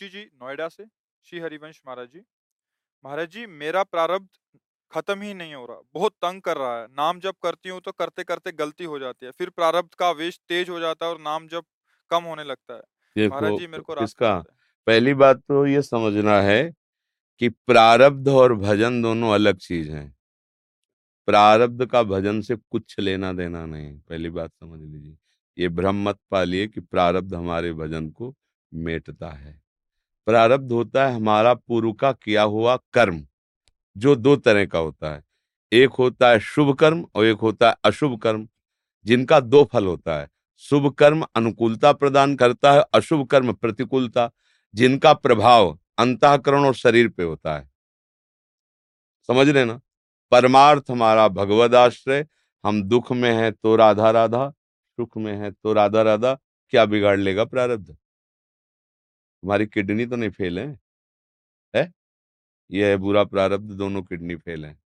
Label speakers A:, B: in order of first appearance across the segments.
A: रुचि जी नोएडा से श्री हरिवंश महाराज जी। महाराज जी मेरा प्रारब्ध खत्म ही नहीं हो रहा बहुत तंग कर रहा है। नाम जब करती हूँ तो करते करते गलती हो जाती है फिर प्रारब्ध का आवेश तेज हो जाता है और नाम जब कम होने लगता है। महाराज जी मेरे को
B: इसका पहली बात तो ये समझना है कि प्रारब्ध और भजन दोनों अलग चीज़ है। प्रारब्ध का भजन से कुछ लेना देना नहीं पहली बात समझ लीजिए। ये भ्रम मत पालिए कि प्रारब्ध हमारे भजन को मेटता है। प्रारब्ध होता है, हमारा पूर्व का किया हुआ कर्म, जो दो तरह का होता है। एक होता है शुभ कर्म और एक होता है अशुभ कर्म, जिनका दो फल होता है। शुभ कर्म अनुकूलता प्रदान करता है, अशुभ कर्म प्रतिकूलता, जिनका प्रभाव अंतःकरण और शरीर पे होता है। समझ रहे ना? परमार्थ हमारा भगवद आश्रय, हम दुख में है तो राधा राधा, सुख में है तो राधा राधा, क्या बिगाड़ लेगा प्रारब्ध? हमारी किडनी तो नहीं फेल है। है? ये है बुरा प्रारब्ध, दोनों किडनी फेल है।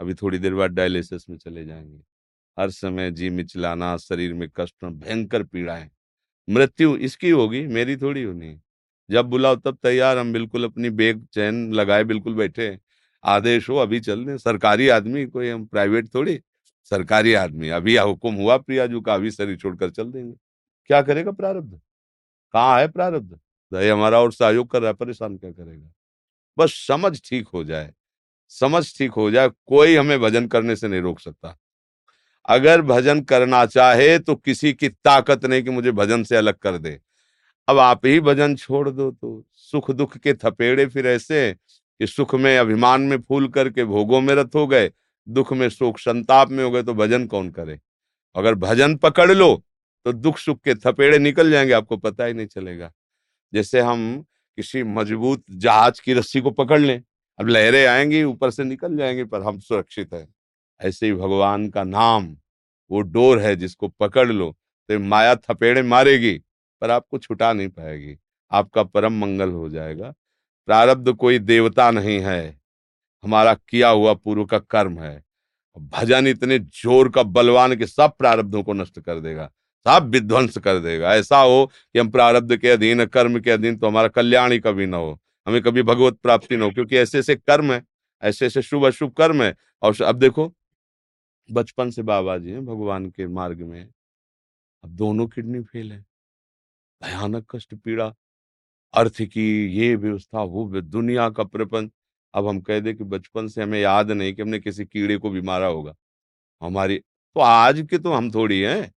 B: अभी थोड़ी देर बाद डायलिसिस में चले जाएँगे। हर समय जी मिचलाना, शरीर में कष्ट, भयंकर पीड़ा है। मृत्यु इसकी होगी, मेरी थोड़ी होनी जब बुलाओ तब तैयार, हम बिल्कुल अपनी बेग, चैन लगाए, बिल्कुल बैठे आदेश हो, अभी चल दें। सरकारी आदमी, कोई हम प्राइवेट थोड़ी? सरकारी आदमी, अभी हुक्म हुआ प्रिया प्रियाजू का, अभी शरीर छोड़कर चल देंगे। क्या करेगा प्रारब्ध? कहाँ है प्रारब्ध? ये हमारा और सहयोग कर रहा है, परेशान क्या करेगा? बस समझ ठीक हो जाए, समझ ठीक हो जाए, कोई हमें भजन करने से नहीं रोक सकता। अगर भजन करना चाहे तो किसी की ताकत नहीं कि मुझे भजन से अलग कर दे। अब आप ही भजन छोड़ दो तो सुख दुख के थपेड़े फिर ऐसे कि सुख में, अभिमान में फूल करके भोगों में रथ हो गए, दुख में शोक संताप में हो गए तो भजन कौन करे? अगर भजन पकड़ लो तो दुख सुख के थपेड़े निकल जाएँगे, आपको पता ही नहीं चलेगा। जैसे हम किसी मज़बूत जहाज़ की रस्सी को पकड़ लें, अब लहरें आएँगी, ऊपर से निकल जाएँगे, पर हम सुरक्षित हैं। ऐसे ही भगवान का नाम, वो डोर है जिसको पकड़ लो तो माया थपेड़े मारेगी, पर आपको छुटा नहीं पाएगी। आपका परम मंगल हो जाएगा। प्रारब्ध कोई देवता नहीं है। हमारा किया हुआ पूर्व का कर्म है। भजन इतने ज़ोर का, बलवान के सब प्रारब्धों को नष्ट कर देगा। सब विध्वंस कर देगा। ऐसा हो कि हम प्रारब्ध के अधीन, कर्म के अधीन तो हमारा कल्याण ही कभी ना हो। हमें कभी भगवत प्राप्ति ना हो, क्योंकि ऐसे ऐसे कर्म है, ऐसे ऐसे शुभ अशुभ कर्म है। और अब देखो, बचपन से बाबा जी हैं, भगवान के मार्ग में अब दोनों किडनी फेल है। भयानक कष्ट, पीड़ा, अर्थ की ये व्यवस्था, वो दुनिया का प्रपंच। अब हम कह दे कि बचपन से हमें याद नहीं कि हमने किसी कीड़े को भी मारा होगा। हमारी तो आज के तो हम थोड़ी हैं।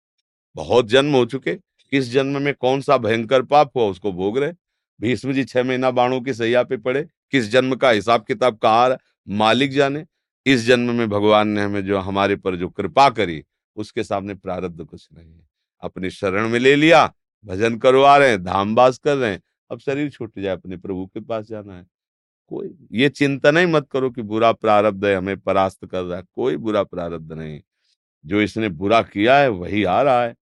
B: बहुत जन्म हो चुके। किस जन्म में कौन सा भयंकर पाप हुआ उसको भोग रहे? भीष्म जी छह महीना बाणों की सैया पे पड़े। किस जन्म का हिसाब किताब कहाँ मालिक जाने। इस जन्म में भगवान ने हमें जो हमारे पर जो कृपा करी, उसके सामने प्रारब्ध कुछ नहीं है। अपनी शरण में ले लिया, भजन करवा रहे हैं धामवास कर रहे हैं। अब शरीर छूट जाए, अपने प्रभु के पास जाना है। कोई ये चिंता नहीं मत करो कि बुरा प्रारब्ध है, हमें परास्त कर रहा है। कोई बुरा प्रारब्ध नहीं। जो इसने बुरा किया है, वही आ रहा है।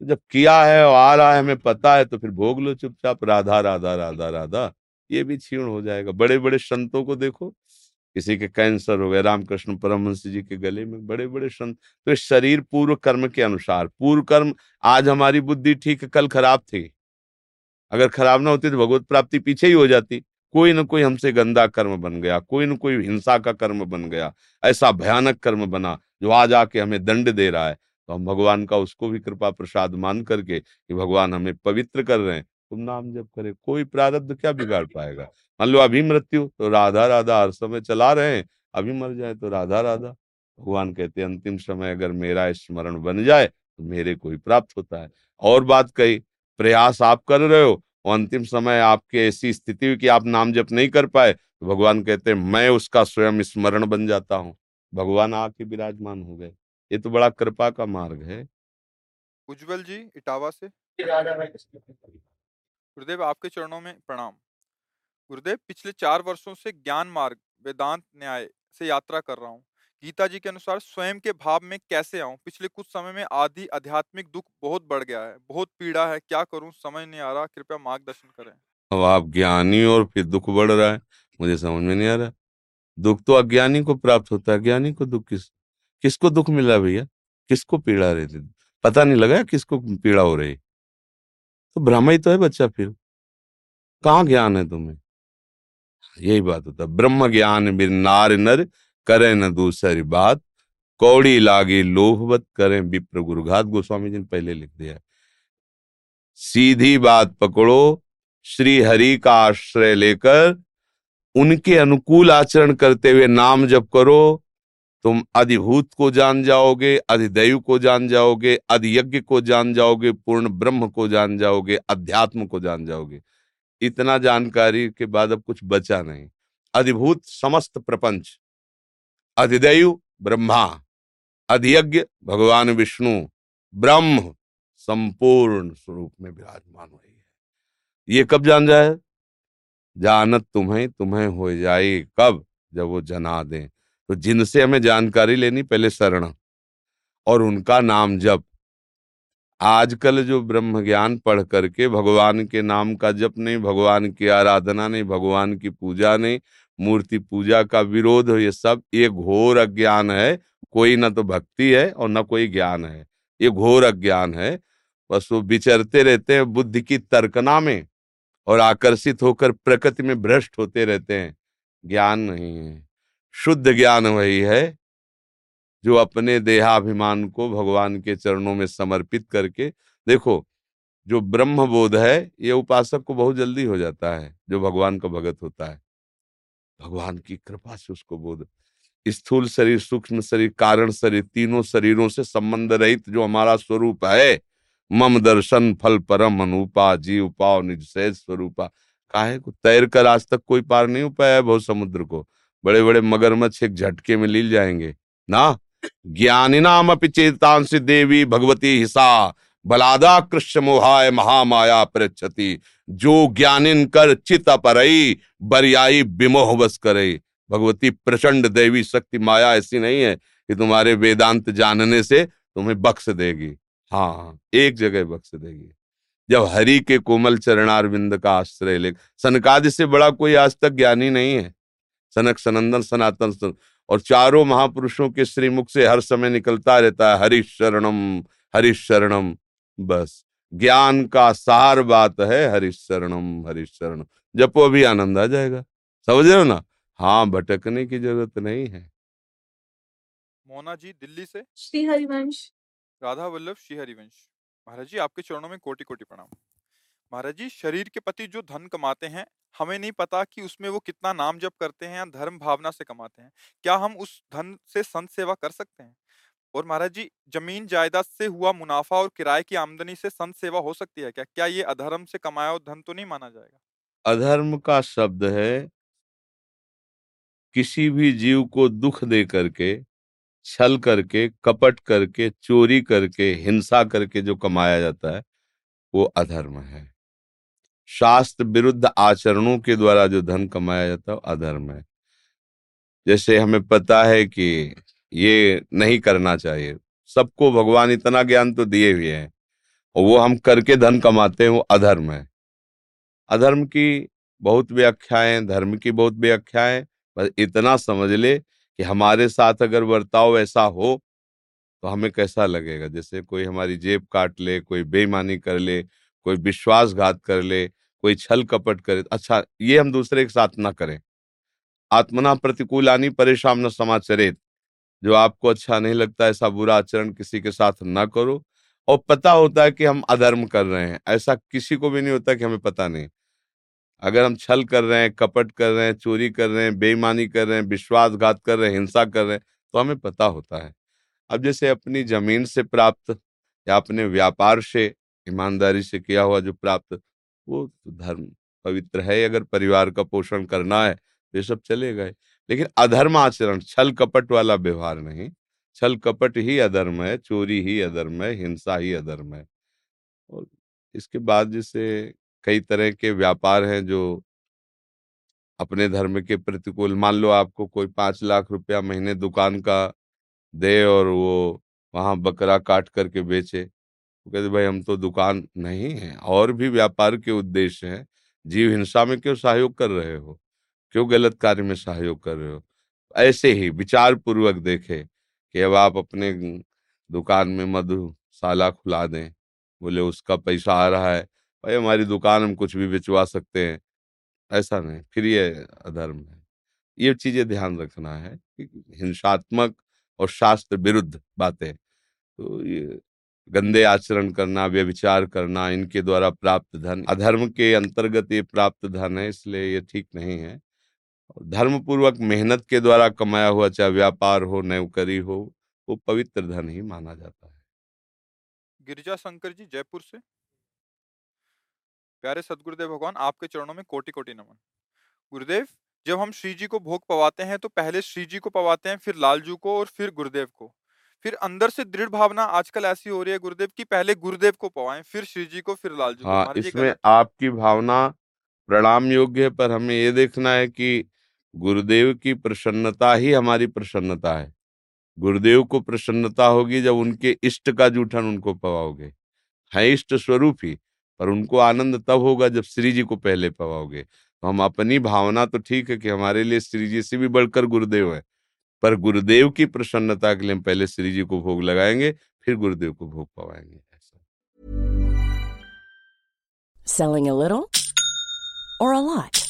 B: तो जब किया है और आ रहा है, हमें पता है तो फिर भोग लो चुपचाप। राधा राधा राधा राधा, ये भी क्षीण हो जाएगा। बड़े बड़े संतों को देखो। किसी के कैंसर हो गया रामकृष्ण परमहंस जी के गले में बड़े बड़े संत। तो शरीर पूर्व कर्म के अनुसार, पूर्व कर्म, आज हमारी बुद्धि ठीक, कल खराब थी। अगर खराब ना होती तो भगवत प्राप्ति पीछे ही हो जाती। कोई ना कोई हमसे गंदा कर्म बन गया, कोई ना कोई हिंसा का कर्म बन गया, ऐसा भयानक कर्म बना जो आज आके हमें दंड दे रहा है। तो हम भगवान का उसको भी कृपा प्रसाद मान करके कि भगवान हमें पवित्र कर रहे हैं। तुम नाम जब करे, कोई प्रारब्ध क्या बिगाड़ पाएगा? मान लो अभी मृत्यु तो राधा राधा हर समय चला रहे हैं, अभी मर जाए तो राधा राधा। भगवान कहते अंतिम समय अगर मेरा स्मरण बन जाए तो मेरे को ही प्राप्त होता है। और बात कही, प्रयास आप कर रहे हो और अंतिम समय आपकी ऐसी स्थिति हुई कि आप नाम जप नहीं कर पाए तो भगवान कहते हैं मैं उसका स्वयं स्मरण बन जाता हूँ। भगवान आके विराजमान हो गए। ये तो बड़ा कृपा का मार्ग है।
A: उज्जवल जी इटावा से। गुरुदेव आपके चरणों में प्रणाम। गुरुदेव पिछले चार वर्षों से ज्ञान मार्ग वेदांत न्याय से यात्रा कर रहा हूँ। गीता जी के अनुसार स्वयं के भाव में कैसे आऊँ? पिछले कुछ समय में आदि आध्यात्मिक दुख बहुत बढ़ गया है, बहुत पीड़ा है। क्या करूँ? समझ नहीं आ रहा। कृपया मार्गदर्शन करें।
B: अब आप ज्ञानी और फिर दुख बढ़ रहा है। मुझे समझ में नहीं आ रहा। दुख तो अज्ञानी को प्राप्त होता है। ज्ञानी को दुख किस, किसको दुख मिला भैया? किसको पीड़ा रही पता नहीं लगा किसको पीड़ा हो रही। तो ब्रह्म ही तो है बच्चा फिर। कहाँ ज्ञान है तुम्हें? यही बात होता ब्रह्म ज्ञान नार नर करे न दूसरी बात। कौड़ी लागी लोभवत करें विप्र गुरुघात। गोस्वामी जी ने पहले लिख दिया सीधी बात पकड़ो, श्री हरि का आश्रय लेकर, उनके अनुकूल आचरण करते हुए नाम जप करो। तुम अधिभूत को जान जाओगे, अधिदैव को जान जाओगे, अधियज्ञ को जान जाओगे, पूर्ण ब्रह्म को जान जाओगे, अध्यात्म को जान जाओगे। इतना जानकारी के बाद अब कुछ बचा नहीं। अधिभूत समस्त प्रपंच। अधिदैव ब्रह्मा, अधियज्ञ भगवान विष्णु, ब्रह्म संपूर्ण स्वरूप में विराजमान हुई है। ये कब जान जाए? जानत तुम्हें तुम्हें हो जाए कब? जब वो जना दें। तो जिनसे हमें जानकारी लेनी, पहले शरण। और उनका नाम जप। आजकल जो ब्रह्म ज्ञान पढ़ करके भगवान के नाम का जप नहीं, भगवान की आराधना नहीं, भगवान की पूजा नहीं मूर्ति पूजा का विरोध ये सब, ये घोर अज्ञान है। कोई ना तो भक्ति है और ना कोई ज्ञान है। ये घोर अज्ञान है। बस वो विचरते रहते हैं बुद्धि की तर्कना में और आकर्षित होकर प्रकृति में भ्रष्ट होते रहते हैं। ज्ञान नहीं है। शुद्ध ज्ञान वही है जो अपने देहाभिमान को भगवान के चरणों में समर्पित करके, देखो, जो ब्रह्म बोध है, ये उपासक को बहुत जल्दी हो जाता है, जो भगवान का भगत होता है। भगवान की कृपा से उसको बोध। स्थूल शरीर, सूक्ष्म शरीर, कारण शरीर, तीनों शरीरों से संबंध रहित जो हमारा स्वरूप है, मम दर्शन फल परम अनुपा, जीव पाव निज सहज स्वरूपा। काहे को तैर कर आज तक कोई पार नहीं हो पाया बहुत समुद्र को। बड़े बड़े मगरमच्छ एक झटके में लील जाएँगे। ना? ज्ञानिनाम अपि चेतांश देवी भगवती हिसा। बलादा कृष्ण मोहाय महामाया प्रक्षति जो ज्ञानिन कर चित अपरई, बरियाई विमोह बस करे भगवती प्रचंड देवी शक्ति माया ऐसी नहीं है कि तुम्हारे वेदांत जानने से तुम्हें बख्श देगी। हाँ एक जगह बख्श देगी। जब हरि के कोमल चरणारविंद का आश्रय ले, सनकादि से बड़ा कोई आज तक ज्ञानी नहीं है। सनक, सनंदन, सनातन सन और चारों महापुरुषों के श्रीमुख से हर समय निकलता रहता है हरि शरणम हरि शरणम बस। ज्ञान का सार बात है हरि शरणम हरि शरण जपो भी आनंद आ जाएगा। समझ रहे हो ना? हाँ भटकने की ज़रूरत नहीं है।
A: मोना जी दिल्ली से?
C: श्री हरिवंश।
A: राधा वल्लभ श्री हरिवंश। महाराज जी आपके चरणों में कोटि कोटि प्रणाम। महाराज जी शरीर के प्रति जो धन कमाते हैं हमें नहीं पता कि उसमें वो कितना नाम जप करते हैं या धर्म भावना से कमाते हैं। क्या हम उस धन से संत सेवा कर सकते हैं? और महाराज जी, ज़मीन जायदाद से हुआ मुनाफा और किराए की आमदनी से संत सेवा हो सकती है क्या? क्या ये अधर्म से कमाया हुआ धन तो नहीं माना जाएगा?
B: अधर्म का शब्द है, किसी भी जीव को दुख दे करके, छल करके, कपट करके, चोरी करके, हिंसा करके जो कमाया जाता है, वो अधर्म है। शास्त्र विरुद्ध आचरणों के द्वारा जो धन कमाया जाता है, वो अधर्म है। जैसे हमें पता है कि ये नहीं करना चाहिए। सबको भगवान इतना ज्ञान तो दिए हुए हैं। और वो हम करके धन कमाते हैं, वो अधर्म है। अधर्म की बहुत व्याख्याएँ, धर्म की बहुत व्याख्याएँ, बस इतना समझ ले कि हमारे साथ अगर बर्ताव ऐसा हो तो हमें कैसा लगेगा? जैसे कोई हमारी जेब काट ले, कोई बेईमानी कर ले, कोई विश्वासघात कर ले, कोई छल कपट करे अच्छा ये हम दूसरे के साथ ना करें। आत्मना प्रतिकूलानी परेशान न समाचरित। जो आपको अच्छा नहीं लगता, ऐसा बुरा आचरण किसी के साथ ना करो। और पता होता है कि हम अधर्म कर रहे हैं, ऐसा किसी को भी नहीं होता कि हमें पता नहीं। अगर हम छल कर रहे हैं, कपट कर रहे हैं, चोरी कर रहे हैं, बेईमानी कर रहे हैं, विश्वासघात कर रहे हैं, हिंसा कर रहे हैं तो हमें पता होता है। अब जैसे अपनी ज़मीन से प्राप्त या अपने व्यापार से, ईमानदारी से किया हुआ जो प्राप्त, वो तो धर्म पवित्र है, अगर परिवार का पोषण करना है तो ये सब चलेगा लेकिन अधर्म आचरण, छल कपट वाला व्यवहार नहीं। छल कपट ही अधर्म है, चोरी ही अधर्म है, हिंसा ही अधर्म है। और इसके बाद जैसे कई तरह के व्यापार हैं जो अपने धर्म के प्रतिकूल, मान लो आपको कोई पाँच लाख रुपया महीने दुकान का दे और वो वहाँ बकरा काट करके बेचे तो कहते भाई, हम तो दुकान नहीं है। और भी व्यापार के उद्देश्य हैं, जीव हिंसा में क्यों सहयोग कर रहे हो? क्यों गलत कार्य में सहयोग कर रहे हो? ऐसे ही विचार पूर्वक देखे कि अब आप अपने दुकान में मधुशाला खुला दें। बोले, उसका पैसा आ रहा है। भाई, हमारी दुकान हम कुछ भी बेचवा सकते हैं। ऐसा नहीं, फिर ये अधर्म है। ये चीज़ें ध्यान रखना है कि हिंसात्मक और शास्त्र विरुद्ध बातें। तो ये गंदे आचरण करना व्यविचार करना, इनके द्वारा प्राप्त धन, अधर्म के अंतर्गत ये प्राप्त धन है, इसलिए ये ठीक नहीं है। धर्म पूर्वक मेहनत के द्वारा कमाया हुआ चाहे व्यापार हो नौकरी हो वो पवित्र धन ही माना जाता है।
A: गिरिजा शंकर जी जयपुर से। प्यारे सदगुरुदेव भगवान आपके चरणों में कोटि कोटि नमन। गुरुदेव जब हम श्री जी को भोग पवाते हैं तो पहले श्री जी को पवाते हैं फिर लालजू को और फिर गुरुदेव को। फिर अंदर से दृढ़ भावना आजकल ऐसी हो रही है गुरुदेव की पहले गुरुदेव को पवाएँ फिर श्री जी को फिर लालजू
B: हाँ
A: को
B: इसमें आपकी भावना प्रणाम योग्य है पर हमें ये देखना है कि गुरुदेव की प्रसन्नता ही हमारी प्रसन्नता है। गुरुदेव को प्रसन्नता होगी जब उनके इष्ट का जूठन उनको पवाओगे। है इष्ट स्वरूप ही, पर उनको आनंद तब होगा जब श्री जी को पहले पवाओगे। तो हम अपनी भावना तो ठीक है कि हमारे लिए श्री जी से भी बढ़कर गुरुदेव है, पर गुरुदेव की प्रसन्नता के लिए हम पहले श्री जी को भोग लगाएँगे, फिर गुरुदेव को भोग पवाएँगे
C: Selling a little or a lot?